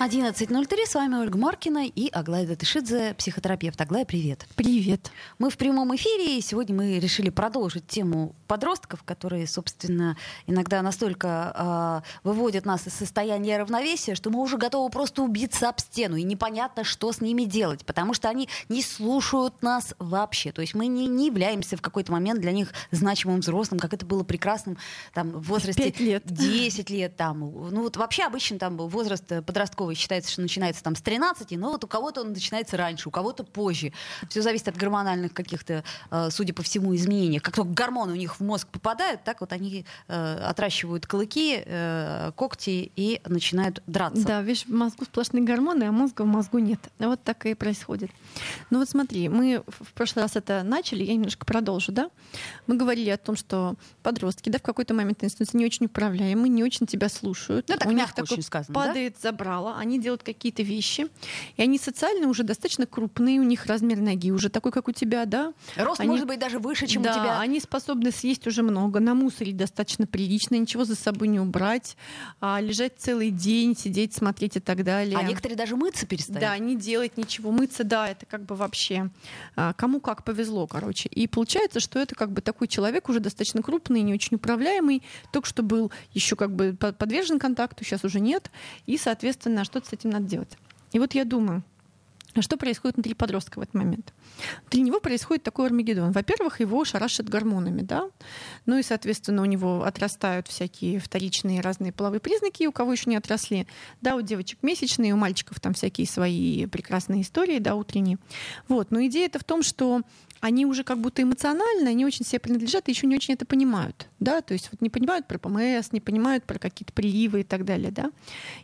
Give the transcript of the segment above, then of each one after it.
11.03, с вами Ольга Маркина и Аглая Датышидзе, психотерапевт. Аглая, привет. Привет. Мы в прямом эфире, и сегодня мы решили продолжить тему подростков, которые, собственно, иногда настолько э, выводят нас из состояния равновесия, что мы уже готовы просто убиться об стену, и непонятно, что с ними делать, потому что они не слушают нас вообще. То есть мы не, не являемся в какой-то момент для них значимым взрослым, как это было прекрасным там, в возрасте 5 лет. 10 лет. Там. Ну вот вообще обычно там возраст подростковый считается, что начинается там с 13, но вот у кого-то он начинается раньше, у кого-то позже. Все зависит от гормональных каких-то, э, судя по всему, изменений. Как только гормоны у них в мозг попадают, так вот они э, отращивают клыки, э, когти и начинают драться. Да, видишь, в мозгу сплошные гормоны, а мозга в мозгу нет. Вот так и происходит. Ну вот смотри, мы в прошлый раз это начали, я немножко продолжу, да? Мы говорили о том, что подростки, да, в какой-то момент становятся не очень управляемы, не очень тебя слушают. Ну, так у них мягко такое очень сказано, падает забрало, они делают какие-то вещи, и они социально уже достаточно крупные, у них размер ноги уже такой, как у тебя, да? Рост Они- может быть даже выше, чем да, у тебя. они способны съесть уже много, намусорить достаточно прилично, ничего за собой не убрать, а, лежать целый день, сидеть, смотреть и так далее. А некоторые даже мыться перестают. Да, не делать ничего, мыться, да, это как бы вообще а, кому как повезло, короче. И получается, что это как бы такой человек уже достаточно крупный, не очень управляемый, только что был еще как бы по- подвержен контакту, сейчас уже нет, и, соответственно, что-то с этим надо делать. И вот я думаю, а что происходит внутри подростка в этот момент? Внутри него происходит такой Армагеддон. Во-первых, его шарашат гормонами, да, ну и, соответственно, у него отрастают всякие вторичные разные половые признаки, у кого еще не отросли. Да, у девочек месячные, у мальчиков там всякие свои прекрасные истории, да, утренние. Вот, но идея это в том, что они уже как будто эмоционально не очень себе принадлежат и еще не очень это понимают. Да? То есть вот не понимают про ПМС, не понимают про какие-то приливы и так далее. Да?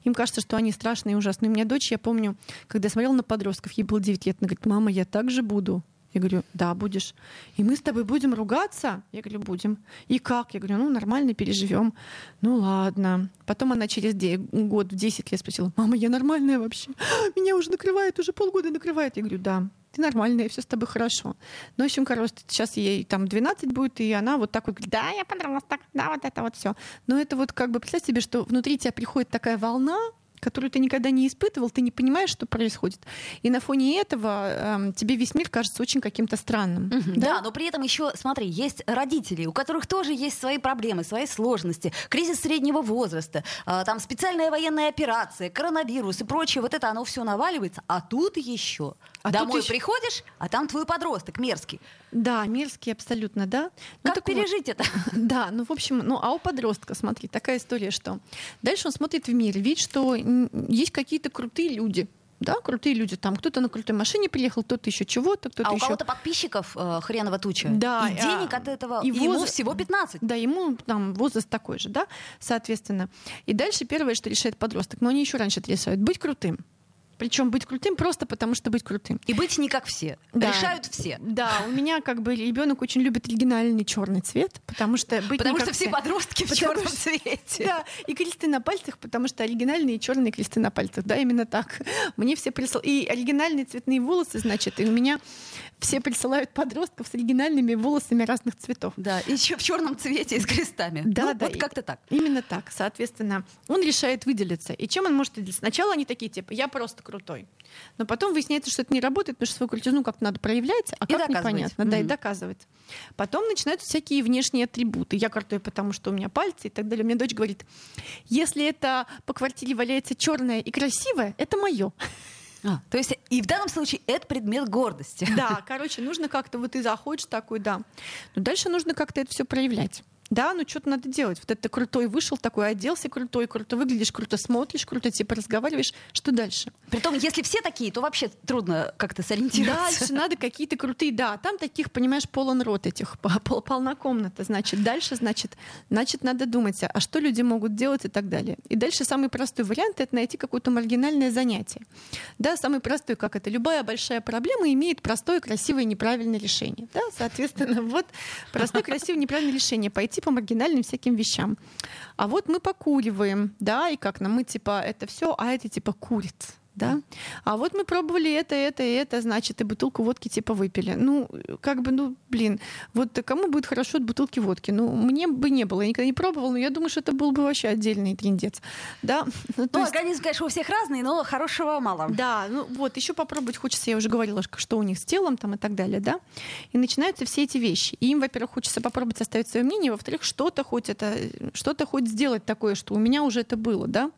Им кажется, что они страшные и ужасные. У меня дочь, я помню, когда я смотрела на подростков, ей было 9 лет, она говорит, мама, я так же буду. Я говорю, да, будешь. И мы с тобой будем ругаться? Я говорю, будем. И как? Я говорю, ну, нормально переживем. Ну, ладно. Потом она через год, в 10 лет спросила, мама, я нормальная вообще? Меня уже накрывает, уже полгода накрывает. Я говорю, да, ты нормальная, все с тобой хорошо. Ну, в общем, короче, сейчас ей там 12 будет, и она вот так вот говорит, да, я подросток, да, вот это вот все. Но это вот как бы, представь себе, что внутри тебя приходит такая волна, которую ты никогда не испытывал, ты не понимаешь, что происходит. И на фоне этого эм, тебе весь мир кажется очень каким-то странным. Мгм. Да? но при этом еще, смотри, есть родители, у которых тоже есть свои проблемы, свои сложности, кризис среднего возраста, а, там специальная военная операция, коронавирус и прочее, вот это оно все наваливается, а тут еще А домой еще- приходишь, а там твой подросток мерзкий. Да, мерзкий абсолютно, да. Ну, Как так вот. пережить это? Да, ну, в общем, ну, а у подростка, смотри, такая история, что дальше он смотрит в мир, видит, что есть какие-то крутые люди, да, крутые люди, там кто-то на крутой машине приехал, кто-то еще чего-то, кто-то А у еще... кого-то подписчиков э, хреново туча. Да, и а, денег от этого и ему воз- всего 15. Да, ему там возраст такой же, да, соответственно. И дальше первое, что решает подросток, но они еще раньше это решают, быть крутым. Причем быть крутым просто потому, что быть крутым. И быть не как все. Да. Решают все. Да, у меня как бы ребенок очень любит оригинальный черный цвет, потому что быть Потому не что как все подростки в черном что- цвете. Да, и кресты на пальцах, потому что оригинальные черные кресты на пальцах. Да, именно так. Мне все присылают. И оригинальные цветные волосы, значит, и у меня все присылают подростков с оригинальными волосами разных цветов. Да, и еще в черном цвете и с крестами. Да, Ну, да, Вот как-то так. Именно так. Соответственно, он решает выделиться. И чем он может выделиться? Сначала они такие, типа, я просто крутой. Но потом выясняется, что это не работает, потому что свою крутизну как-то надо проявлять, а И как непонятно. Да, и доказывать. Потом начинаются всякие внешние атрибуты. Я крутой, потому что у меня пальцы и так далее. У меня дочь говорит, если это по квартире валяется черное и красивое, это мое. А, то есть и в данном случае это предмет гордости. Да, короче, нужно как-то, вот ты заходишь такой, да. Но дальше нужно как-то это все проявлять. Да, ну что-то надо делать. Вот это крутой вышел, такой оделся крутой, круто выглядишь, круто смотришь, круто типа разговариваешь. Что дальше? Притом, если все такие, то вообще трудно как-то сориентироваться. Дальше надо какие-то крутые, да, там таких, понимаешь, полон рот этих, пол- полна комната, значит, дальше, значит, значит, надо думать, а что люди могут делать и так далее. И дальше самый простой вариант — это найти какое-то маргинальное занятие. Да, самый простой, как это, любая большая проблема имеет простое, красивое, неправильное решение. Да, соответственно, вот простое, красивое, неправильное решение. Пойти типа маргинальным всяким вещам. А вот мы покуриваем, да, и как нам, мы типа это все, а это типа курит да. А вот мы пробовали это, это и это, значит, и бутылку водки типа выпили. Ну, как бы, ну, блин, вот кому будет хорошо от бутылки водки? Ну, мне бы не было, я никогда не пробовала, но я думаю, что это был бы вообще отдельный трендец, да. Ну, ну есть... организм, конечно, у всех разный, но хорошего мало. Да, ну вот, еще попробовать хочется, я уже говорила, что у них с телом там и так далее, да. И начинаются все эти вещи. И им, во-первых, хочется попробовать составить свое мнение, во-вторых, что-то хоть это, что-то хоть сделать такое, что у меня уже это было, да.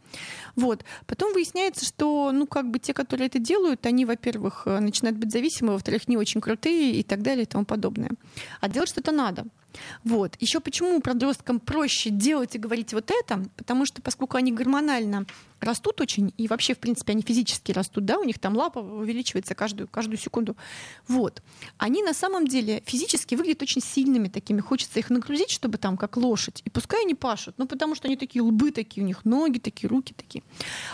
Вот. Потом выясняется, что, ну, как бы те, которые это делают, они, во-первых, э, начинают быть зависимы, во-вторых, не очень крутые и так далее и тому подобное. А делать что-то надо. Вот. Еще почему подросткам проще делать и говорить вот это? Потому что поскольку они гормонально растут очень, и вообще, в принципе, они физически растут, да, у них там лапа увеличивается каждую, каждую секунду. Вот. Они на самом деле физически выглядят очень сильными такими. Хочется их нагрузить, чтобы там как лошадь. И пускай они пашут, ну потому что они такие лбы такие, у них ноги такие, руки такие.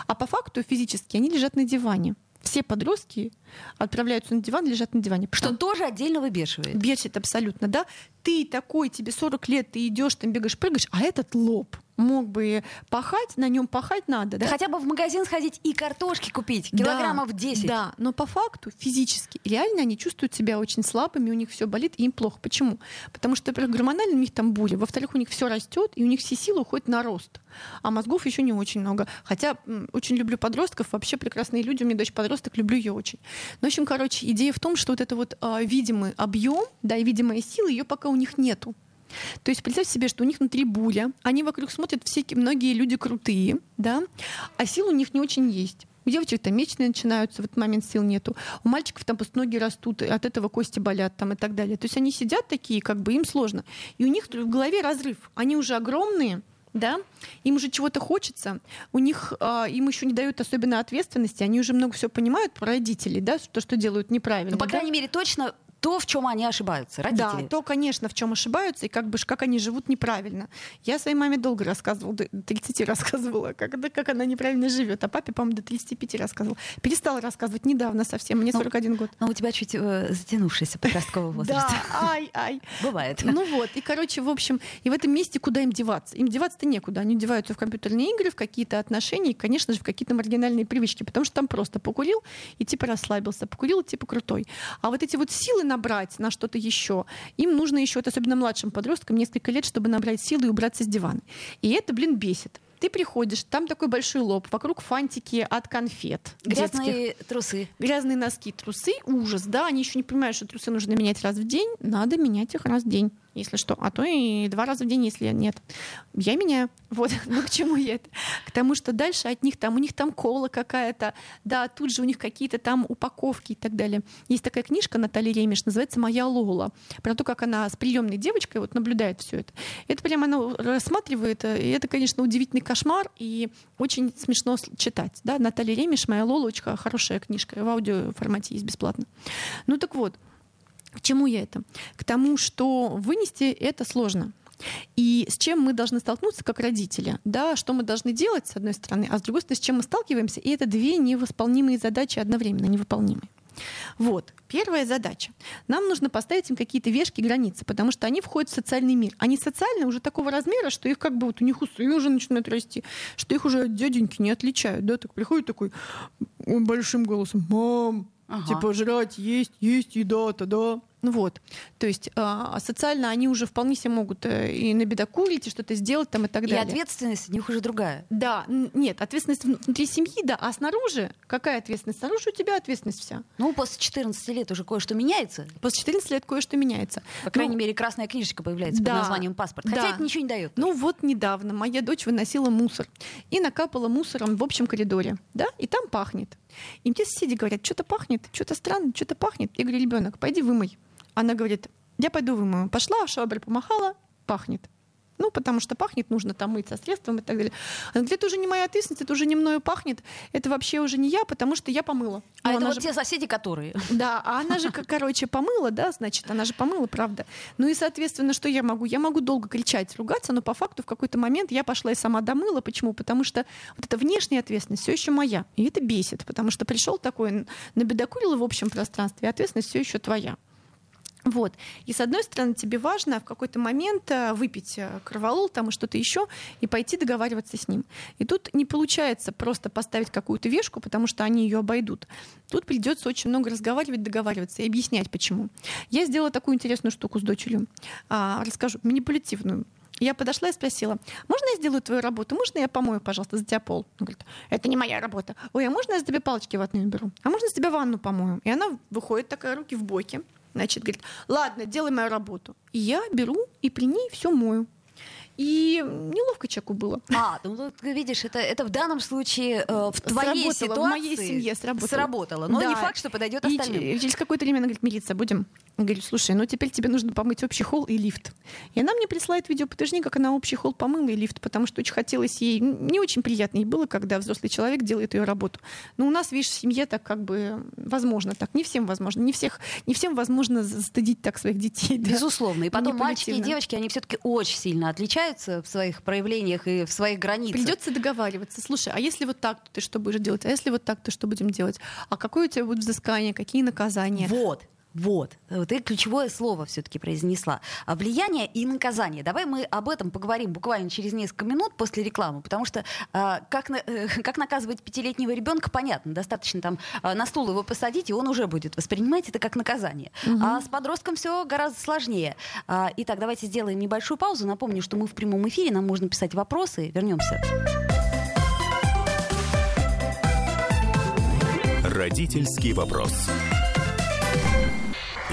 А по факту физически они лежат на диване все подростки отправляются на диван, лежат на диване. Что тоже отдельно выбешивает. Бесит абсолютно, да. Ты такой, тебе 40 лет, ты идешь, там бегаешь, прыгаешь, а этот лоб мог бы пахать, на нем пахать надо. Да, да хотя бы в магазин сходить и картошки купить, килограммов да, 10. Да, но по факту физически, реально они чувствуют себя очень слабыми, у них все болит, и им плохо. Почему? Потому что, во-первых, гормонально у них там були, во-вторых, у них все растет, и у них все силы уходят на рост. А мозгов еще не очень много. Хотя очень люблю подростков, вообще прекрасные люди, у меня дочь подросток, люблю ее очень. Но, в общем, короче, идея в том, что вот это вот а, видимый объем, да, и видимая сила, ее пока у них нету. То есть представь себе, что у них внутри буря, они вокруг смотрят, все, многие люди крутые, да, а сил у них не очень есть. У девочек там месячные начинаются, в этот момент сил нету. У мальчиков там просто ноги растут, от этого кости болят там и так далее. То есть они сидят такие, как бы им сложно. И у них в голове разрыв. Они уже огромные, да, им уже чего-то хочется, у них э, им еще не дают особенно ответственности, они уже много все понимают про родителей, да, то, что делают неправильно. Ну, по крайней да? мере, точно то, в чем они ошибаются, родители. Да, то, конечно, в чем ошибаются, и как бы как они живут неправильно. Я своей маме долго рассказывала, до 30 рассказывала, как, да, как она неправильно живет, а папе, по-моему, до 35 рассказывала. Перестала рассказывать недавно совсем, мне 41 ну, год. Но у тебя чуть э, затянувшийся подростковый возраст. Да, ай, ай. Бывает. Ну вот, и, короче, в общем, и в этом месте куда им деваться? Им деваться-то некуда. Они деваются в компьютерные игры, в какие-то отношения, и, конечно же, в какие-то маргинальные привычки, потому что там просто покурил и типа расслабился, покурил типа крутой. А вот эти вот силы набрать на что-то еще. Им нужно еще, вот особенно младшим подросткам, несколько лет, чтобы набрать силы и убраться с дивана. И это, блин, бесит. Ты приходишь, там такой большой лоб, вокруг фантики от конфет. Грязные детских. трусы. Грязные носки, трусы. Ужас, да, они еще не понимают, что трусы нужно менять раз в день. Надо менять их раз в день если что, а то и два раза в день, если нет. Я меняю. Вот, ну к чему я это? К тому, что дальше от них там, у них там кола какая-то, да, тут же у них какие-то там упаковки и так далее. Есть такая книжка Натальи Ремеш, называется «Моя Лола», про то, как она с приемной девочкой вот наблюдает все это. Это прямо она рассматривает, э, и это, конечно, удивительный кошмар, и очень смешно читать. Да? Наталья Ремеш «Моя Лола» очень хорошая книжка, в аудиоформате есть бесплатно. Ну так вот, к чему я это? К тому, что вынести это сложно. И с чем мы должны столкнуться как родители, да, что мы должны делать, с одной стороны, а с другой стороны, с чем мы сталкиваемся, и это две невосполнимые задачи одновременно, невыполнимые. Вот, первая задача. Нам нужно поставить им какие-то вешки, границы, потому что они входят в социальный мир. Они социальные уже такого размера, что их как бы вот у них усы уже начинают расти, что их уже дяденьки не отличают. Да, так приходит такой большим голосом, мам, ага. типа жрать, есть, есть еда-то, да. Ну вот, то есть э, социально они уже вполне себе могут э, и набедокурить, и что-то сделать там и так далее. И ответственность у них уже другая. Да, нет, ответственность внутри семьи, да, а снаружи какая ответственность? Снаружи у тебя ответственность вся. Ну, после 14 лет уже кое-что меняется. После 14 лет кое-что меняется. По крайней ну, мере, красная книжечка появляется да, под названием паспорт. Хотя да. это ничего не дает. Ну вот недавно моя дочь выносила мусор и накапала мусором в общем коридоре, да, и там пахнет. И мне соседи говорят, что-то пахнет, что-то странно, что-то пахнет. Я говорю, ребенок, пойди вымой. Она говорит, я пойду вымою. Пошла, шваброй помахала, пахнет. Ну, потому что пахнет, нужно там мыть со средством и так далее. Она говорит, это уже не моя ответственность, это уже не мною пахнет, это вообще уже не я, потому что я помыла. А ну, это вот же... те соседи, которые. Да, а она же, короче, помыла, да, значит, она же помыла, правда. Ну и, соответственно, что я могу? Я могу долго кричать, ругаться, но по факту в какой-то момент я пошла и сама домыла. Почему? Потому что вот эта внешняя ответственность все еще моя. И это бесит, потому что пришел такой, набедокурил в общем пространстве, и ответственность все еще твоя. Вот. И с одной стороны, тебе важно в какой-то момент э, выпить э, кроволол там и что-то еще и пойти договариваться с ним. И тут не получается просто поставить какую-то вешку, потому что они ее обойдут. Тут придется очень много разговаривать, договариваться и объяснять, почему. Я сделала такую интересную штуку с дочерью. А, расскажу, манипулятивную. Я подошла и спросила, можно я сделаю твою работу? Можно я помою, пожалуйста, за тебя пол? Он говорит, это не моя работа. Ой, а можно я с тебе палочки ватные беру? А можно с тебя ванну помою? И она выходит такая, руки в боки, Значит, говорит, ладно, делай мою работу. И я беру и при ней все мою. И неловко человеку было. А, ну тут видишь, это, это в данном случае э, в твоей сработало, ситуации в моей семье сработало. сработало. Но Да. не факт, что подойдет И остальным. ч- через какое-то время она говорит, милиция, будем? Я говорю, слушай, ну теперь тебе нужно помыть общий холл и лифт. И она мне присылает видео подтверждение, как она общий холл помыла и лифт, потому что очень хотелось ей, не очень приятно ей было, когда взрослый человек делает ее работу. Но у нас, видишь, в семье так как бы возможно так. Не всем возможно. Не, всех, не всем возможно застыдить так своих детей. да. Безусловно. И потом мальчики и девочки, они все-таки очень сильно отличаются в своих проявлениях и в своих границах. Придется договариваться. Слушай, а если вот так, то ты что будешь делать? А если вот так, то что будем делать? А какое у тебя будет взыскание? Какие наказания? Вот. Вот, Вот ты ключевое слово все-таки произнесла. А Влияние и наказание. Давай мы об этом поговорим буквально через несколько минут после рекламы, потому что а, как, на- э, как наказывать пятилетнего ребенка, понятно. Достаточно там а, на стул его посадить, и он уже будет воспринимать это как наказание. А с подростком все гораздо сложнее. А, итак, давайте сделаем небольшую паузу. Напомню, что мы в прямом эфире, нам можно писать вопросы. Вернемся. Родительский вопрос.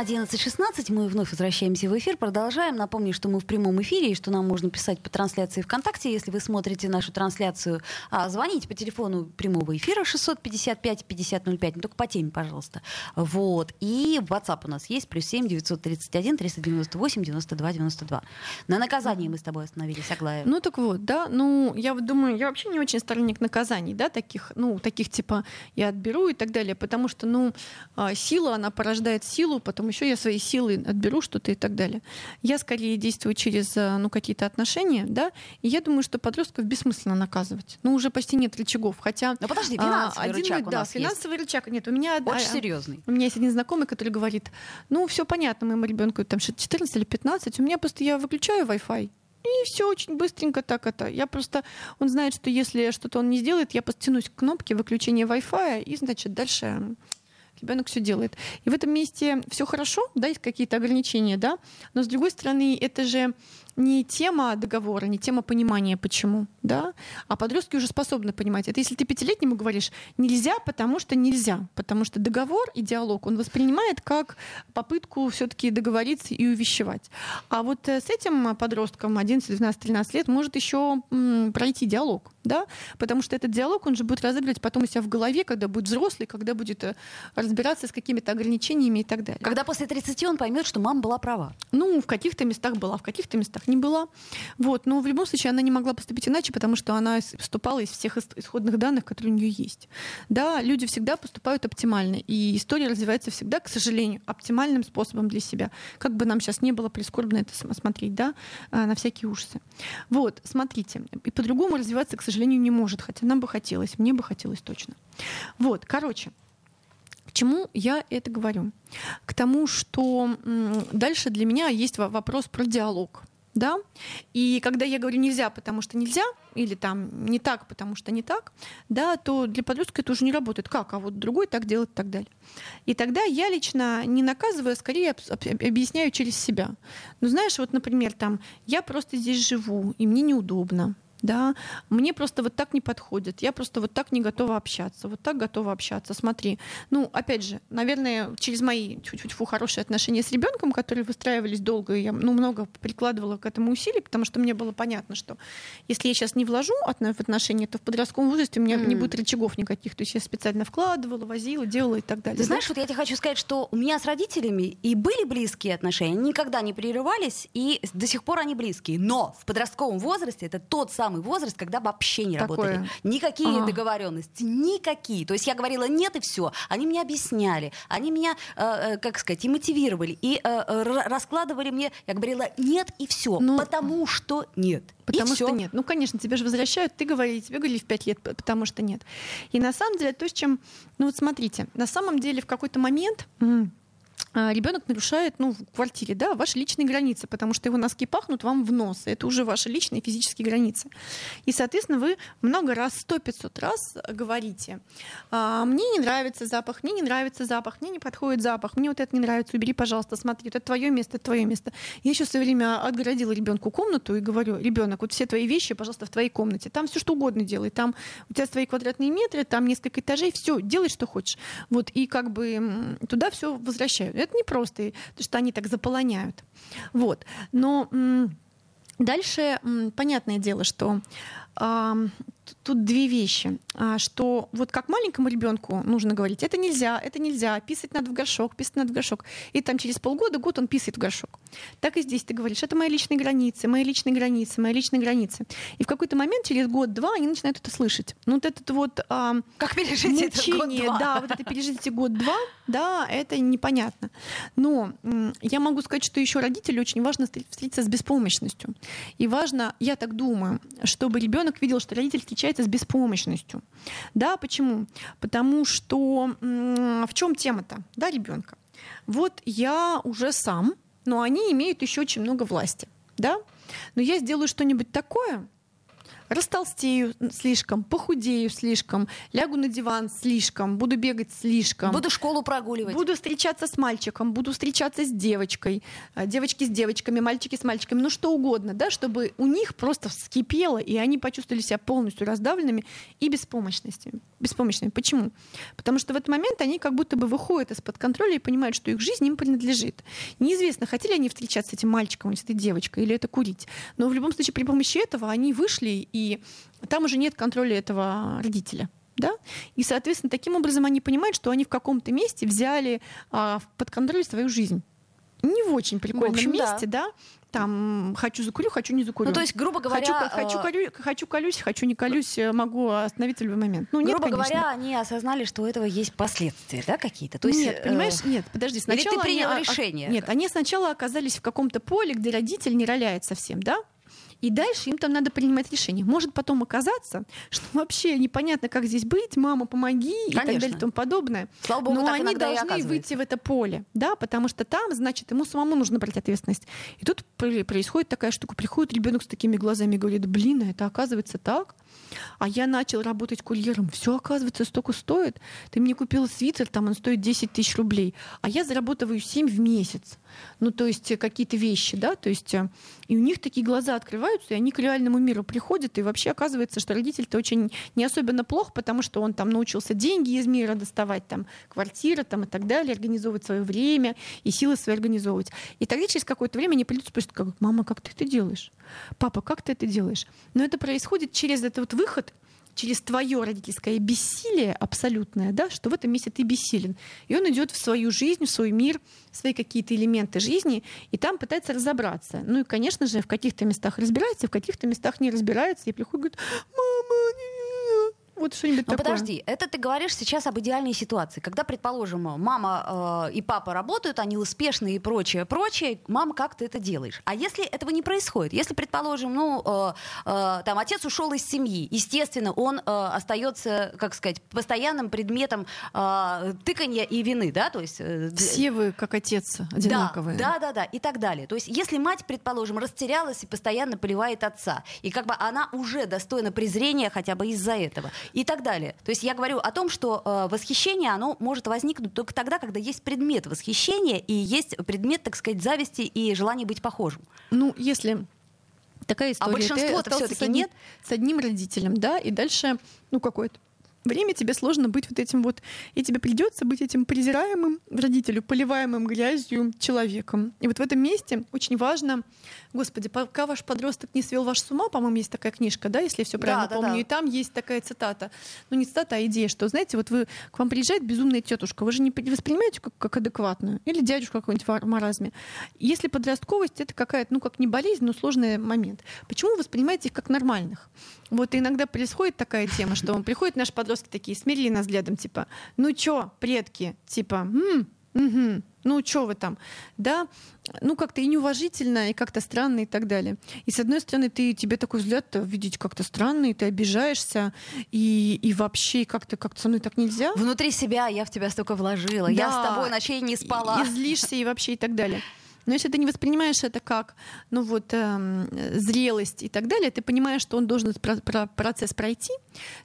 11.16, мы вновь возвращаемся в эфир, продолжаем. Напомню, что мы в прямом эфире, и что нам можно писать по трансляции ВКонтакте, если вы смотрите нашу трансляцию. А, звоните по телефону прямого эфира 655-5005, ну только по теме, пожалуйста. Вот. И WhatsApp у нас есть, плюс 7 931 398 92 92. На наказании мы с тобой остановились, Аглая. Ну так вот, да, ну я вот думаю, я вообще не очень сторонник наказаний, да, таких, ну таких типа я отберу и так далее, потому что, ну а, сила, она порождает силу, потом еще я свои силы отберу что-то и так далее. Я скорее действую через, а, ну какие-то отношения, да, и я думаю, что подростков бессмысленно наказывать. Ну уже почти нет рычагов, хотя Ну подожди, а, финансовый один рычаг да, нас есть. финансовый рычаг нет, у меня Очень а, серьезный. у меня есть один знакомый, который говорит, ну, все понятно, моему ребенку там что-то 14 или 15, у меня просто я выключаю Wi-Fi, и все очень быстренько так это. Я просто, он знает, что если что-то он не сделает, я просто тянусь к кнопке выключения Wi-Fi, и, значит, дальше ребенок все делает. И в этом месте все хорошо, да, есть какие-то ограничения, да, но с другой стороны, это же не тема договора, не тема понимания, почему, да, а подростки уже способны понимать. Это если ты пятилетнему говоришь нельзя, потому что нельзя, потому что договор и диалог он воспринимает как попытку все-таки договориться и увещевать. А вот э, с этим подростком 11, 12, 13 лет может еще пройти диалог, да, потому что этот диалог он же будет разыгрывать потом у себя в голове, когда будет взрослый, когда будет э, разбираться с какими-то ограничениями и так далее. Когда после 30 он поймет, что мама была права. Ну, в каких-то местах была, в каких-то местах не была. Вот. Но в любом случае она не могла поступить иначе, потому что она поступала из всех ис- исходных данных, которые у нее есть. Да, люди всегда поступают оптимально, и история развивается всегда, к сожалению, оптимальным способом для себя. Как бы нам сейчас не было прискорбно это см- смотреть, да, а, на всякие ужасы. Вот, смотрите. И по-другому развиваться, к сожалению, не может, хотя нам бы хотелось, мне бы хотелось точно. Вот, короче, к чему я это говорю? К тому, что дальше для меня есть во- вопрос про диалог. Да? И когда я говорю нельзя, потому что нельзя, или там не так, потому что не так, да, то для подростка это уже не работает. Как? А вот другой так делает и так далее. И тогда я лично не наказываю, а скорее об- об- объясняю через себя. Ну, знаешь, вот, например, там, я просто здесь живу, и мне неудобно да, мне просто вот так не подходит, я просто вот так не готова общаться, вот так готова общаться, смотри. Ну, опять же, наверное, через мои чуть-чуть фу, хорошие отношения с ребенком, которые выстраивались долго, я ну, много прикладывала к этому усилий, потому что мне было понятно, что если я сейчас не вложу в отношения, то в подростковом возрасте у меня не Мгм. будет рычагов никаких, то есть я специально вкладывала, возила, делала и так далее. Ты знаешь, вот я тебе хочу сказать, что у меня с родителями и были близкие отношения, никогда не прерывались, и до сих пор они близкие. Но в подростковом возрасте это тот самый самый возраст, когда вообще не Такое. работали. Никакие Ага. договоренности, никакие. То есть я говорила нет и все. Они мне объясняли, они меня, э, э, как сказать, и мотивировали, и э, э, ра- раскладывали мне. Я говорила нет и все, Ну, потому что нет. Потому и что всё. нет. Ну, конечно, тебе же возвращают, ты говорили, тебе говорили в пять лет, потому что нет. И на самом деле, то, с чем... Ну вот смотрите, на самом деле в какой-то момент ребенок нарушает, ну, в квартире, да, ваши личные границы, потому что его носки пахнут вам в нос. Это уже ваши личные физические границы. И, соответственно, вы много раз, сто 500 раз говорите, «А, мне не нравится запах, мне не нравится запах, мне не подходит запах, мне вот это не нравится, убери, пожалуйста, смотри, вот это твое место, это твое место. Я еще в свое время отгородила ребенку комнату и говорю, ребенок, вот все твои вещи, пожалуйста, в твоей комнате. Там все что угодно делай. Там у тебя свои квадратные метры, там несколько этажей, все, делай, что хочешь. Вот, и как бы туда все возвращают. Это непросто, и- потому что они так заполоняют. Вот. Но дальше понятное дело, что тут две вещи. А, Что вот как маленькому ребенку нужно говорить, это нельзя, это нельзя, писать надо в горшок, писать надо в горшок. И там через полгода, год он писает в горшок. Так и здесь ты говоришь, это мои личные границы, мои личные границы, мои личные границы. И в какой-то момент, через год-два, они начинают это слышать. Ну вот этот вот ам, Как пережить мучение, год-два? да, вот это пережить эти год-два, да, это непонятно. Но я могу сказать, что еще родителю очень важно встр- встретиться с беспомощностью. И важно, я так думаю, чтобы ребенок видел, что родитель встречается с беспомощностью. Да, почему? Потому что в чем тема-то, да, ребенка? Вот я уже сам, но они имеют еще очень много власти, да? Но я сделаю что-нибудь такое, растолстею слишком, похудею слишком, лягу на диван слишком, буду бегать слишком. Буду школу прогуливать. Буду встречаться с мальчиком, буду встречаться с девочкой, а, девочки с девочками, мальчики с мальчиками, ну что угодно, да, чтобы у них просто вскипело, и они почувствовали себя полностью раздавленными и беспомощностями. беспомощными. Почему? Потому что в этот момент они как будто бы выходят из-под контроля и понимают, что их жизнь им принадлежит. Неизвестно, хотели они встречаться с этим мальчиком или с этой девочкой, или это курить. Но в любом случае при помощи этого они вышли, и там уже нет контроля этого родителя. Да? И, соответственно, таким образом они понимают, что они в каком-то месте взяли а, в- под контроль свою жизнь. Не в очень прикольном общем, да. месте, да. Там хочу закурю, хочу не закурю. Ну, то есть, грубо говоря, хочу, хочу, э, колю- хочу колюсь, хочу не колюсь, э, могу остановиться в любой момент. Ну, нет, Грубо конечно. говоря, они осознали, что у этого есть последствия, да, какие-то. То есть, нет, э, понимаешь, нет, подожди, или сначала ты принял они, решение? Нет, они сначала оказались в каком-то поле, где родитель не роляет совсем, да? И дальше им там надо принимать решение. Может потом оказаться, что вообще непонятно, как здесь быть, мама, помоги и так Конечно. далее и тому подобное. Слава богу, Но они должны выйти в это поле, да, потому что там, значит, ему самому нужно брать ответственность. И тут происходит такая штука. Приходит ребенок с такими глазами и говорит, блин, а это оказывается так. А я начал работать курьером. Все, оказывается, столько стоит. Ты мне купила свитер, там он стоит 10 тысяч рублей. А я зарабатываю 7 в месяц. Ну, то есть э, какие-то вещи, да, то есть э, и у них такие глаза открываются, и они к реальному миру приходят, и вообще оказывается, что родитель-то очень не особенно плох, потому что он там научился деньги из мира доставать, там, квартира там и так далее, организовывать свое время и силы свои организовывать. И тогда через какое-то время они придут и как, мама, как ты это делаешь? Папа, как ты это делаешь? Но это происходит через этот вот выход через твое родительское бессилие абсолютное, да, что в этом месте ты бессилен. И он идет в свою жизнь, в свой мир, в свои какие-то элементы жизни, и там пытается разобраться. Ну и, конечно же, в каких-то местах разбирается, в каких-то местах не разбирается, и приходит, говорит, мама, не-не-не». Вот что-нибудь Ну такое. подожди, это ты говоришь сейчас об идеальной ситуации, когда, предположим, мама э, и папа работают, они успешны и прочее, прочее, мама, как ты это делаешь? А если этого не происходит? Если, предположим, ну, э, э, там, отец ушел из семьи, естественно, он э, остается, как сказать, постоянным предметом э, тыканья и вины, да, то есть... э, Все вы, как отец, одинаковые. Да, да, да, да, и так далее. То есть, если мать, предположим, растерялась и постоянно поливает отца, и как бы она уже достойна презрения хотя бы из-за этого, и так далее. То есть я говорю о том, что э, восхищение, оно может возникнуть только тогда, когда есть предмет восхищения и есть предмет, так сказать, зависти и желания быть похожим. Ну, если такая история. большинство-то ты остался всё-таки с одним- нет? С одним родителем, да, и дальше, ну, какое-то время тебе сложно быть вот этим вот, и тебе придется быть этим презираемым родителю, поливаемым грязью человеком. И вот в этом месте очень важно, господи, пока ваш подросток не свел ваш с ума, по-моему, есть такая книжка, да, если я все правильно да, помню, да. и там есть такая цитата, ну не цитата, а идея, что, знаете, вот вы к вам приезжает безумная тетушка, вы же не воспринимаете как, как адекватную, или дядюшка какой-нибудь в маразме. Если подростковость это какая-то, ну как не болезнь, но сложный момент. Почему вы воспринимаете их как нормальных? Вот иногда происходит такая тема, что он приходит наши подростки такие, смирили нас взглядом, типа, ну чё, предки, типа, м, угу, ну чё вы там, да, ну как-то и неуважительно, и как-то странно и так далее. И с одной стороны, ты, тебе такой взгляд видеть как-то странный, ты обижаешься, и, и вообще как-то как со мной так нельзя. Внутри себя я в тебя столько вложила, да. я с тобой ночей не спала. И, и злишься, и вообще и так далее. Но если ты не воспринимаешь это как ну вот, эм, зрелость и так далее, ты понимаешь, что он должен этот про- про- процесс пройти,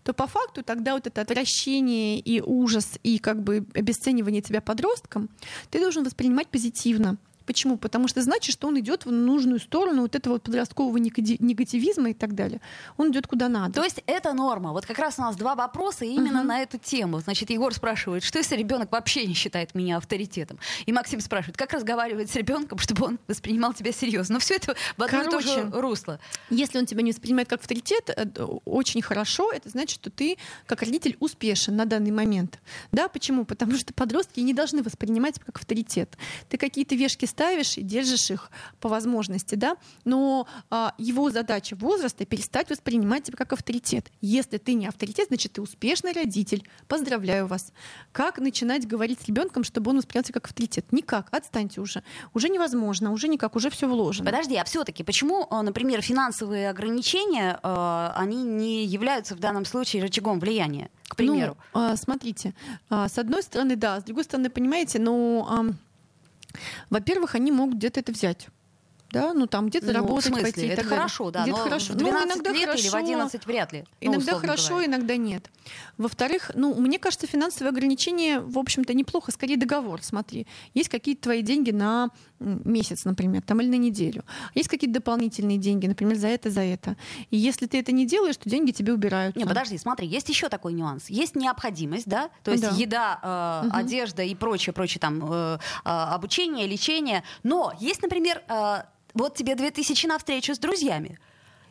то по факту тогда вот это отвращение и ужас и как бы обесценивание тебя подростком ты должен воспринимать позитивно. Почему? Потому что значит, что он идет в нужную сторону вот этого вот подросткового негативизма и так далее. Он идет куда надо. То есть это норма. Вот как раз у нас два вопроса именно угу. на эту тему. Значит, Егор спрашивает, что если ребенок вообще не считает меня авторитетом? И Максим спрашивает, как разговаривать с ребенком, чтобы он воспринимал тебя серьезно? Но все это в одно Короче, и то же русло. Если он тебя не воспринимает как авторитет, э, очень хорошо. Это значит, что ты как родитель успешен на данный момент. Да, почему? Потому что подростки не должны воспринимать как авторитет. Ты какие-то вешки ставишь и держишь их по возможности, да, но а, его задача возраста перестать воспринимать тебя как авторитет. Если ты не авторитет, значит ты успешный родитель. Поздравляю вас. Как начинать говорить с ребенком, чтобы он воспринял тебя как авторитет? Никак. Отстаньте уже. Уже невозможно, уже никак, уже все вложено. Подожди, а все-таки почему, э, например, финансовые ограничения, э, они не являются в данном случае рычагом влияния? К примеру. Ну, смотрите, а, с одной стороны, да, с другой стороны, понимаете, ну, во-первых, они могут где-то это взять да, ну там где-то ну, работать, в смысле? пойти. Это хорошо, да. Где-то хорошо. В 12 ну, иногда лет хорошо, или в 11 вряд ли. Ну, иногда хорошо, говоря. иногда нет. Во-вторых, ну, мне кажется, финансовые ограничения, в общем-то, неплохо. Скорее договор, смотри. Есть какие-то твои деньги на месяц, например, там, или на неделю. Есть какие-то дополнительные деньги, например, за это, за это. И если ты это не делаешь, то деньги тебе убирают. Не, подожди, смотри, есть еще такой нюанс. Есть необходимость, да, то есть да. еда, э, угу. одежда и прочее, прочее там э, э, обучение, лечение. Но есть, например, э, вот тебе 2000 на встречу с друзьями.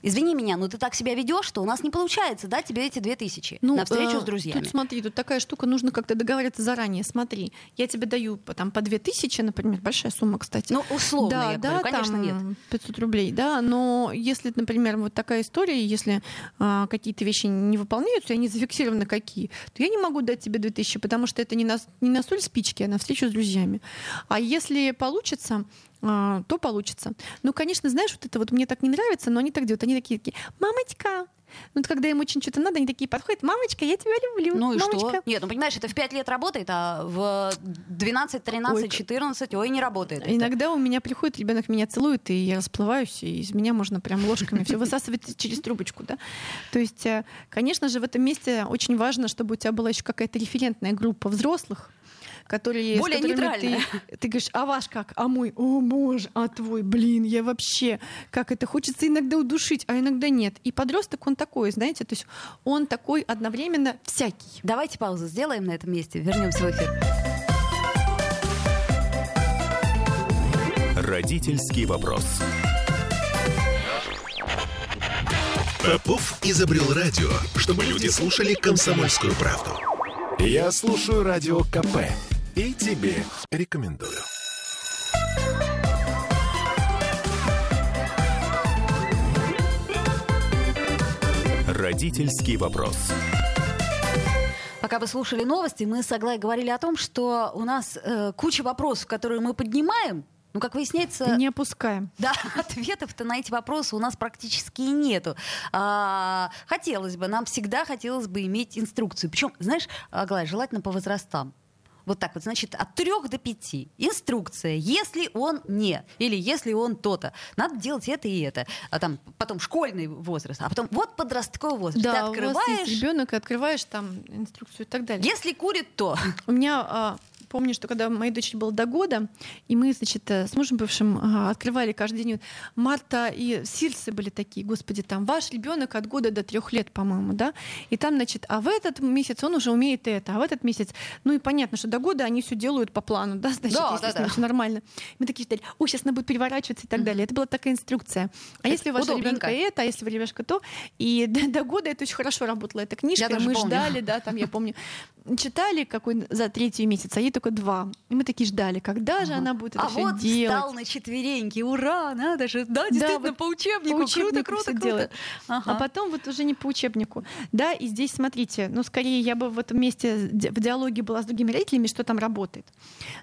Извини меня, но ты так себя ведешь, что у нас не получается, да, тебе эти две тысячи ну, на встречу э, с друзьями. Тут смотри, тут такая штука, нужно как-то договариваться заранее. Смотри, я тебе даю там по две тысячи, например, большая сумма, кстати. Ну, условно, да, я да, говорю, конечно, там нет. 500 рублей, да, но если, например, вот такая история, если а, какие-то вещи не выполняются, и они зафиксированы какие, то я не могу дать тебе 2000, потому что это не на, не на соль спички, а на встречу с друзьями. А если получится, то получится. Ну, конечно, знаешь, вот это вот мне так не нравится, но они так делают. Они такие, такие мамочка, ну, вот когда им очень что-то надо, они такие подходят, мамочка, я тебя люблю. Ну и мамочка. что? Нет, ну понимаешь, это в 5 лет работает, а в 12, 13, ой, 14, ой, не работает. Иногда это. у меня приходит, ребенок меня целует, и я расплываюсь, и из меня можно прям ложками все высасывать через трубочку, да. То есть, э, конечно же, в этом месте очень важно, чтобы у тебя была еще какая-то референтная группа взрослых, которые более нейтральные. Ты, ты говоришь, а ваш как, а мой, о боже, а твой, блин, я вообще, как это хочется иногда удушить, а иногда нет. И подросток он такой, знаете, то есть он такой одновременно всякий. Давайте паузу сделаем на этом месте, вернемся в эфир. Родительский вопрос. Попов изобрел радио, чтобы люди слушали комсомольскую правду. Я слушаю радио КП и тебе рекомендую. Родительский вопрос. Пока вы слушали новости, мы с Аглай говорили о том, что у нас э, куча вопросов, которые мы поднимаем, ну, как выясняется... Не опускаем. Да, ответов-то на эти вопросы у нас практически нету. А, хотелось бы, нам всегда хотелось бы иметь инструкцию. Причем, знаешь, Аглая, желательно по возрастам. Вот так вот, значит, от трех до пяти. Инструкция. Если он не, или если он то-то, надо делать это и это. А там потом школьный возраст, а потом вот подростковый возраст. Да, Ты открываешь... у вас есть ребенок, открываешь там инструкцию и так далее. Если курит, то. У меня а, помню, что когда моей дочери было до года, и мы, значит, э, с мужем бывшим а, открывали каждый день марта, и сирсы были такие, господи, там ваш ребенок от года до трех лет, по-моему, да, и там, значит, а в этот месяц он уже умеет это, а в этот месяц, ну и понятно, что до года они все делают по плану, да, значит, да, если да, да. все нормально. Мы такие ждали, о, сейчас она будет переворачиваться и так далее. Это была такая инструкция. А если у вашего ребенка это, а если у ребенка то, и до, до года это очень хорошо работало, эта книжка, мы помню. ждали, да, там я помню, читали какой за третий месяц, а ей только два. И мы такие ждали, когда же ага. она будет это а все вот делать. встал на четвереньки, ура, надо же, да, действительно, да, вот по учебнику, по учебнику круто, круто, круто. Ага. А потом вот уже не по учебнику. Да, и здесь, смотрите, ну, скорее я бы в этом месте в диалоге была с другими родителями, что там работает.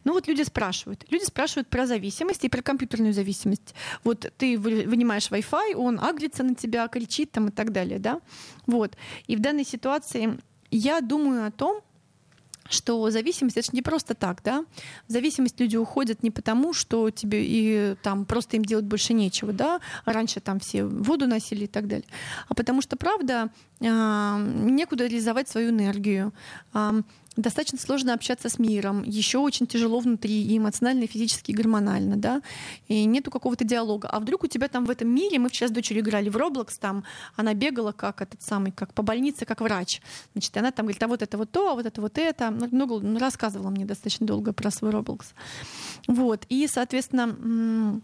Ну, вот люди спрашивают. Люди спрашивают про зависимость и про компьютерную зависимость. Вот ты вынимаешь Wi-Fi, он агрится на тебя, кричит там и так далее, да. Вот. И в данной ситуации я думаю о том, что зависимость это же не просто так, да. В зависимость люди уходят не потому, что тебе и там просто им делать больше нечего, да. Раньше там все воду носили и так далее, а потому что правда а, некуда реализовать свою энергию достаточно сложно общаться с миром, еще очень тяжело внутри, и эмоционально, и физически, и гормонально, да, и нету какого-то диалога. А вдруг у тебя там в этом мире, мы вчера с дочерью играли в Roblox, там она бегала как этот самый, как по больнице, как врач. Значит, она там говорит, а вот это вот то, а вот это вот это. Ну, много ну, рассказывала мне достаточно долго про свой Roblox. Вот, и, соответственно,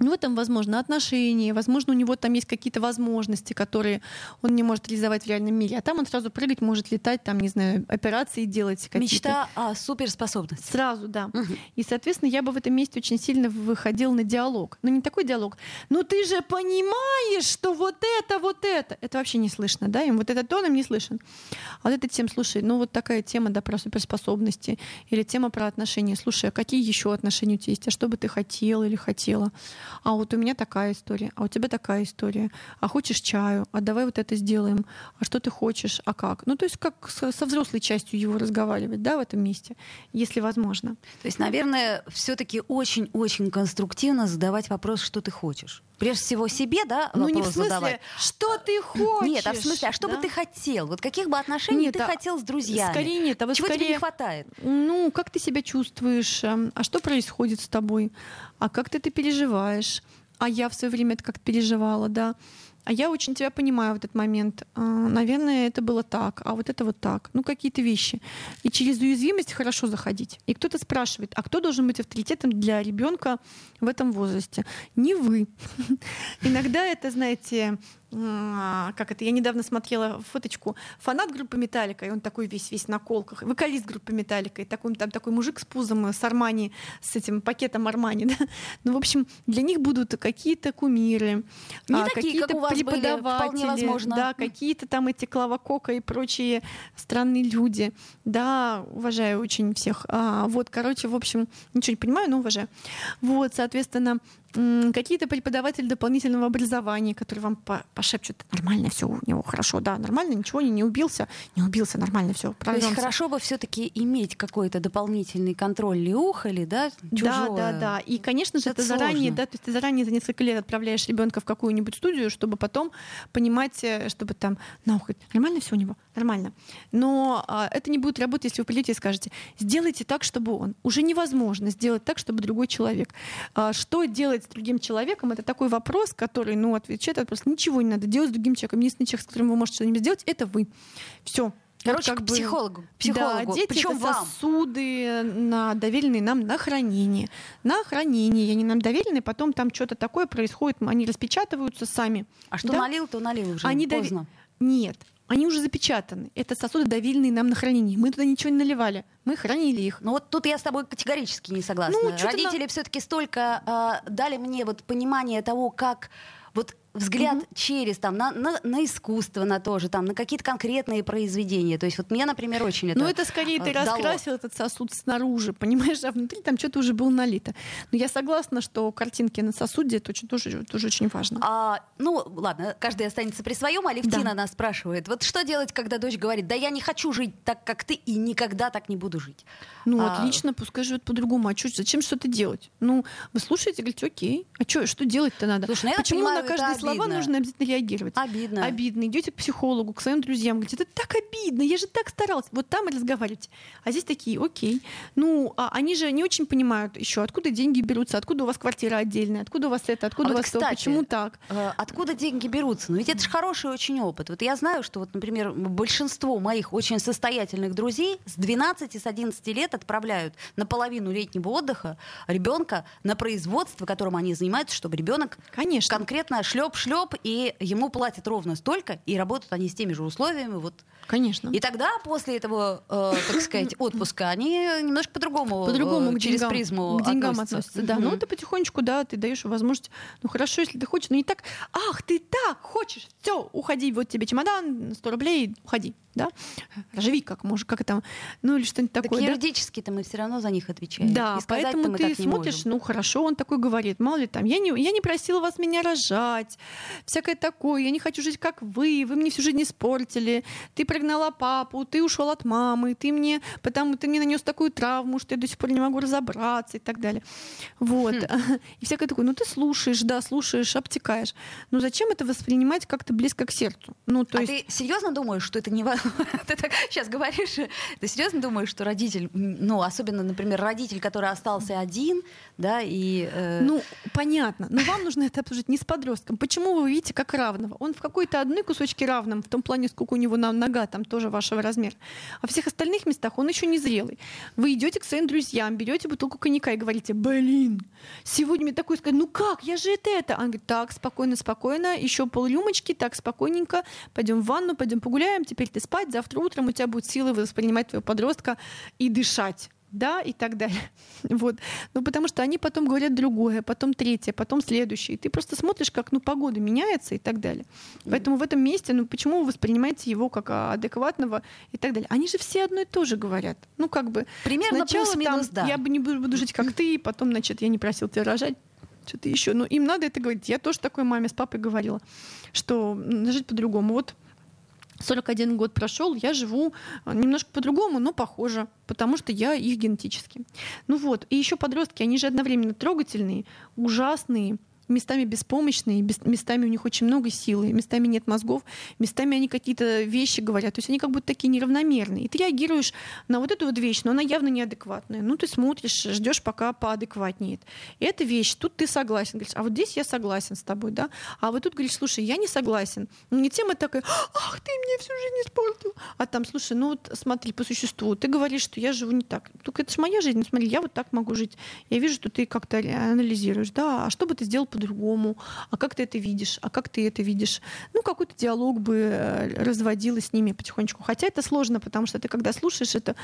ну, в этом, возможно, отношения, возможно, у него там есть какие-то возможности, которые он не может реализовать в реальном мире. А там он сразу прыгать может, летать, там, не знаю, операции делать. Какие-то. Мечта о суперспособности. Сразу, да. Угу. И, соответственно, я бы в этом месте очень сильно выходил на диалог. Но не такой диалог. Ну, ты же понимаешь, что вот это, вот это. Это вообще не слышно, да? Им вот этот тон им не слышен. А вот эта тема, слушай, ну, вот такая тема, да, про суперспособности. Или тема про отношения. Слушай, а какие еще отношения у тебя есть? А что бы ты хотел или хотела? А вот у меня такая история, а у тебя такая история, а хочешь чаю, а давай вот это сделаем, а что ты хочешь, а как? Ну, то есть как со взрослой частью его разговаривать, да, в этом месте, если возможно. То есть, наверное, все-таки очень-очень конструктивно задавать вопрос, что ты хочешь. Прежде всего себе, да, ну, не в смысле, задавать. что ты хочешь. Нет, а в смысле, а что да? бы ты хотел? Вот каких бы отношений нет, ты а, хотел с друзьями? Скорее нет, а вот Чего скорее, тебе не хватает? Ну, как ты себя чувствуешь? Эм, а что происходит с тобой? А как ты это переживаешь? А я в свое время это как-то переживала, да. А я очень тебя понимаю в этот момент. А, наверное, это было так, а вот это вот так. Ну, какие-то вещи. И через уязвимость хорошо заходить. И кто-то спрашивает, а кто должен быть авторитетом для ребенка в этом возрасте? Не вы. Иногда это, знаете, как это, я недавно смотрела фоточку, фанат группы Металлика, и он такой весь весь на колках, вокалист группы Металлика, и такой, там такой мужик с пузом, э, с Армани, с этим пакетом Армани, да? Ну, в общем, для них будут какие-то кумиры, Не а, такие, какие-то преподаватели, возможно. да, какие-то там эти Клава Кока и прочие странные люди, да, уважаю очень всех. А, вот, короче, в общем, ничего не понимаю, но уважаю. Вот, соответственно, какие-то преподаватели дополнительного образования, которые вам пошепчут, нормально все у него хорошо, да, нормально, ничего не, не убился, не убился, нормально все. То есть хорошо бы все-таки иметь какой-то дополнительный контроль ли ухо, ли, да, чужое. Да, да, да. И, конечно же, это, это заранее, да, то есть ты заранее за несколько лет отправляешь ребенка в какую-нибудь студию, чтобы потом понимать, э, чтобы там на ухо, нормально все у него, нормально. Но а, это не будет работать, если вы придете и скажете, сделайте так, чтобы он. Уже невозможно сделать так, чтобы другой человек. А, что делать делать с другим человеком, это такой вопрос, который, ну, отвечает на вопрос, ничего не надо делать с другим человеком. Единственный человек, с которым вы можете что-нибудь сделать, это вы. Все. Короче, вот как к психологу. психологу. Да, дети Причем это вам. сосуды, на, доверенные нам на хранение. На хранение. Они нам доверены, потом там что-то такое происходит, они распечатываются сами. А что да? налил, то налил уже. Они поздно. Дов... Нет они уже запечатаны. Это сосуды доверенные нам на хранение. Мы туда ничего не наливали. Мы хранили их. Ну вот тут я с тобой категорически не согласна. Ну, Родители на... все-таки столько э, дали мне вот понимание того, как взгляд mm-hmm. через там на, на, на искусство, на тоже там на какие-то конкретные произведения. То есть вот мне, например, очень это. Ну это скорее ты дало. раскрасил этот сосуд снаружи, понимаешь, а внутри там что-то уже было налито. Но я согласна, что картинки на сосуде это очень, тоже, тоже очень важно. А, ну ладно, каждый останется при своем. Алевтина да. нас спрашивает, вот что делать, когда дочь говорит, да я не хочу жить так, как ты, и никогда так не буду жить. Ну а... отлично, пускай живет по-другому. А что, зачем что-то делать? Ну вы слушаете, говорите, окей, а что, что делать-то надо? Слушай, ну, Почему на каждой слова нужно обязательно реагировать. Обидно. Обидно. Идете к психологу, к своим друзьям, говорите, это так обидно, я же так старалась. Вот там и разговаривайте. А здесь такие, окей. Ну, а они же не очень понимают еще, откуда деньги берутся, откуда у вас квартира отдельная, откуда у вас это, откуда а у вот, вас кстати, то, почему так. Э, откуда деньги берутся? Ну ведь это же хороший очень опыт. Вот я знаю, что вот, например, большинство моих очень состоятельных друзей с 12 с 11 лет отправляют на половину летнего отдыха ребенка на производство, которым они занимаются, чтобы ребенок Конечно. конкретно шлеп-шлеп, и ему платят ровно столько, и работают они с теми же условиями. Вот. Конечно. И тогда после этого, э, так сказать, отпуска они немножко по-другому, по-другому э, через деньгам, призму к деньгам относятся. относятся. Да, ну ты потихонечку, да, ты даешь возможность, ну хорошо, если ты хочешь, но не так, ах, ты так хочешь, все, уходи, вот тебе чемодан, 100 рублей, уходи, да, живи как можешь, как это, ну или что-нибудь Так такое, да. юридически-то мы все равно за них отвечаем. Да, поэтому ты так смотришь, ну хорошо, он такой говорит, мало ли там, я не, я не просила вас меня рожать, всякое такое, я не хочу жить как вы, вы мне всю жизнь испортили, ты прогнала папу, ты ушел от мамы, ты мне, потому ты мне нанес такую травму, что я до сих пор не могу разобраться и так далее. Вот. И всякое такое, ну ты слушаешь, да, слушаешь, обтекаешь. Ну зачем это воспринимать как-то близко к сердцу? Ну, то а есть... ты серьезно думаешь, что это не ва- Ты так сейчас говоришь, ты серьезно думаешь, что родитель, ну, особенно, например, родитель, который остался один, да, и... э, Ну, понятно. Но вам нужно это обсуждать не с подростком. Почему вы видите как равного? Он в какой-то одной кусочке равном, в том плане, сколько у него на нога, там тоже вашего размера. А в всех остальных местах он еще не зрелый. Вы идете к своим друзьям, берете бутылку коньяка и говорите, блин, сегодня мне такой сказать, ну как, я же это это. Он говорит, так, спокойно, спокойно, еще пол рюмочки, так, спокойненько, пойдем в ванну, пойдем погуляем, теперь ты спать, завтра утром у тебя будет силы воспринимать твоего подростка и дышать да, и так далее. Вот. Ну, потому что они потом говорят другое, потом третье, потом следующее. И ты просто смотришь, как ну, погода меняется и так далее. Поэтому в этом месте, ну, почему вы воспринимаете его как а, адекватного и так далее? Они же все одно и то же говорят. Ну, как бы Примерно сначала плюс-минус, да. я бы не буду, жить, как ты, потом, значит, я не просил тебя рожать, что-то еще. Но им надо это говорить. Я тоже такой маме с папой говорила, что жить по-другому. Вот 41 год прошел, я живу а, немножко по-другому, но похоже, потому что я их генетически. Ну вот, и еще подростки, они же одновременно трогательные, ужасные, местами беспомощные, бес- местами у них очень много силы, местами нет мозгов, местами они какие-то вещи говорят, то есть они как будто такие неравномерные. И ты реагируешь на вот эту вот вещь, но она явно неадекватная. Ну, ты смотришь, ждешь, пока поадекватнеет. И эта вещь, тут ты согласен, говоришь, а вот здесь я согласен с тобой, да, а вот тут говоришь, слушай, я не согласен. Ну, не тема такая, ах, ты мне всю жизнь испортил. А там, слушай, ну вот смотри, по существу, ты говоришь, что я живу не так. Только это же моя жизнь, ну, смотри, я вот так могу жить. Я вижу, что ты как-то анализируешь, да, а что бы ты сделал по-другому, а как ты это видишь, а как ты это видишь. Ну, какой-то диалог бы э, разводила с ними потихонечку. Хотя это сложно, потому что ты когда слушаешь это,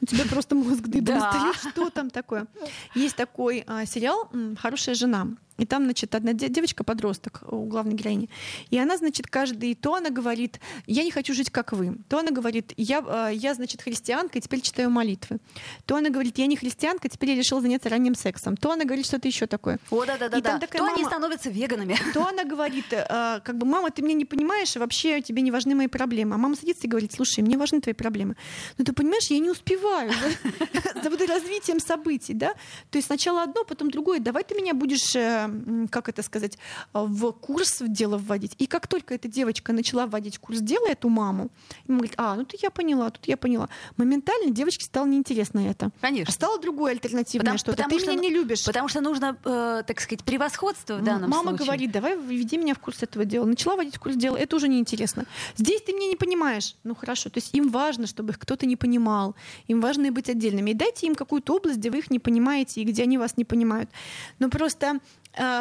у тебя просто мозг дыбом Да. Что там такое? Есть такой а, сериал «Хорошая жена». И там, значит, одна де- девочка-подросток у главной героини. И она, значит, каждый... То она говорит, я не хочу жить, как вы. То она говорит, я, а, я значит, христианка, и теперь читаю молитвы. То она говорит, я не христианка, теперь я решила заняться ранним сексом. То она говорит что-то еще такое. О, да, да, да, И там да. такая То они мама- становятся веганами. То она говорит, э, как бы, мама, ты меня не понимаешь, и вообще тебе не важны мои проблемы. А мама садится и говорит, слушай, мне важны твои проблемы. Но ты понимаешь, я не успеваю за, развитием событий, да? То есть сначала одно, потом другое. Давай ты меня будешь, э, как это сказать, э, в курс в дело вводить. И как только эта девочка начала вводить курс дела эту маму, мама говорит, а, ну тут я поняла, тут я поняла. Моментально девочке стало неинтересно это. А Конечно. стало другое альтернативное Потому- что-то. потому Ты что- меня не любишь. Потому что нужно, э, так сказать, превосходство в данном Мама случае. говорит, давай введи меня в курс этого дела. Начала вводить в курс дела, это уже неинтересно. Здесь ты меня не понимаешь. Ну хорошо, то есть им важно, чтобы их кто-то не понимал. Им важно и быть отдельными. И дайте им какую-то область, где вы их не понимаете и где они вас не понимают. Но просто а,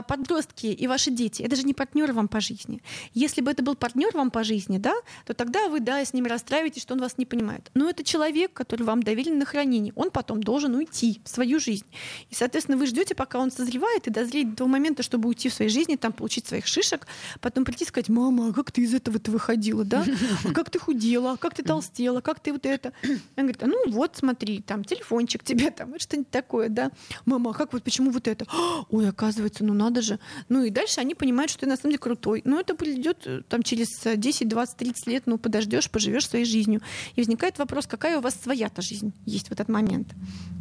подростки и ваши дети, это же не партнеры вам по жизни. Если бы это был партнер вам по жизни, да, то тогда вы, да, с ним расстраиваетесь, что он вас не понимает. Но это человек, который вам доверен на хранение. Он потом должен уйти в свою жизнь. И, соответственно, вы ждете, пока он созревает и дозреет до момента, чтобы уйти в своей жизни, там, получить своих шишек, потом прийти и сказать, мама, а как ты из этого-то выходила, да? А как ты худела, а как ты толстела, как ты вот это? Он говорит, а ну вот, смотри, там, телефончик тебе, там, что-нибудь такое, да? Мама, а как вот, почему вот это? Ой, оказывается, ты, ну надо же. Ну и дальше они понимают, что ты на самом деле крутой. Но это придет э, там через 10, 20, 30 лет, ну подождешь, поживешь своей жизнью. И возникает вопрос, какая у вас своя-то жизнь есть в этот момент.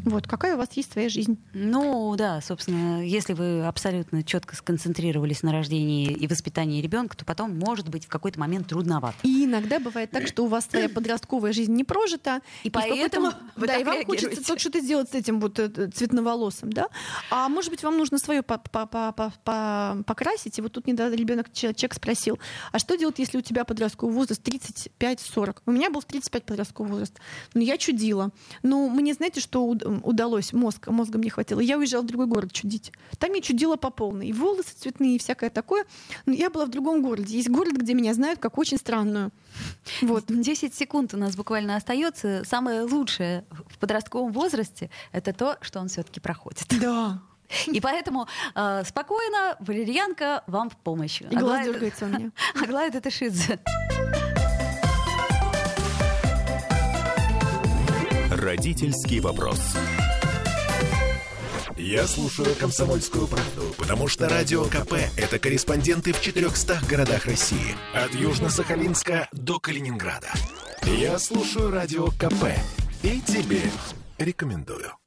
Вот, какая у вас есть своя жизнь? Ну да, собственно, если вы абсолютно четко сконцентрировались на рождении и воспитании ребенка, то потом может быть в какой-то момент трудновато. И иногда бывает так, что у вас своя подростковая жизнь не прожита, и, и поэтому вы да, и вам хочется что-то сделать с этим вот э, цветноволосым, да? А может быть, вам нужно свое покрасить, и вот тут недавно ребенок человек спросил, а что делать, если у тебя подростковый возраст 35-40? У меня был 35 подростковый возраст. Ну, я чудила. Ну, мне знаете, что удалось? Мозг, мозга мне хватило. Я уезжала в другой город чудить. Там я чудила по полной. И волосы цветные, и всякое такое. Но я была в другом городе. Есть город, где меня знают как очень странную. Вот. 10 секунд у нас буквально остается. Самое лучшее в подростковом возрасте — это то, что он все-таки проходит. Да. И поэтому э, спокойно, валерьянка вам в помощь. И глаз дергается у меня. Аглая Датышидзе. Родительский вопрос. Я слушаю «Комсомольскую правду», потому что «Радио КП» — это корреспонденты в 400 городах России. От Южно-Сахалинска до Калининграда. Я слушаю «Радио КП» и тебе рекомендую.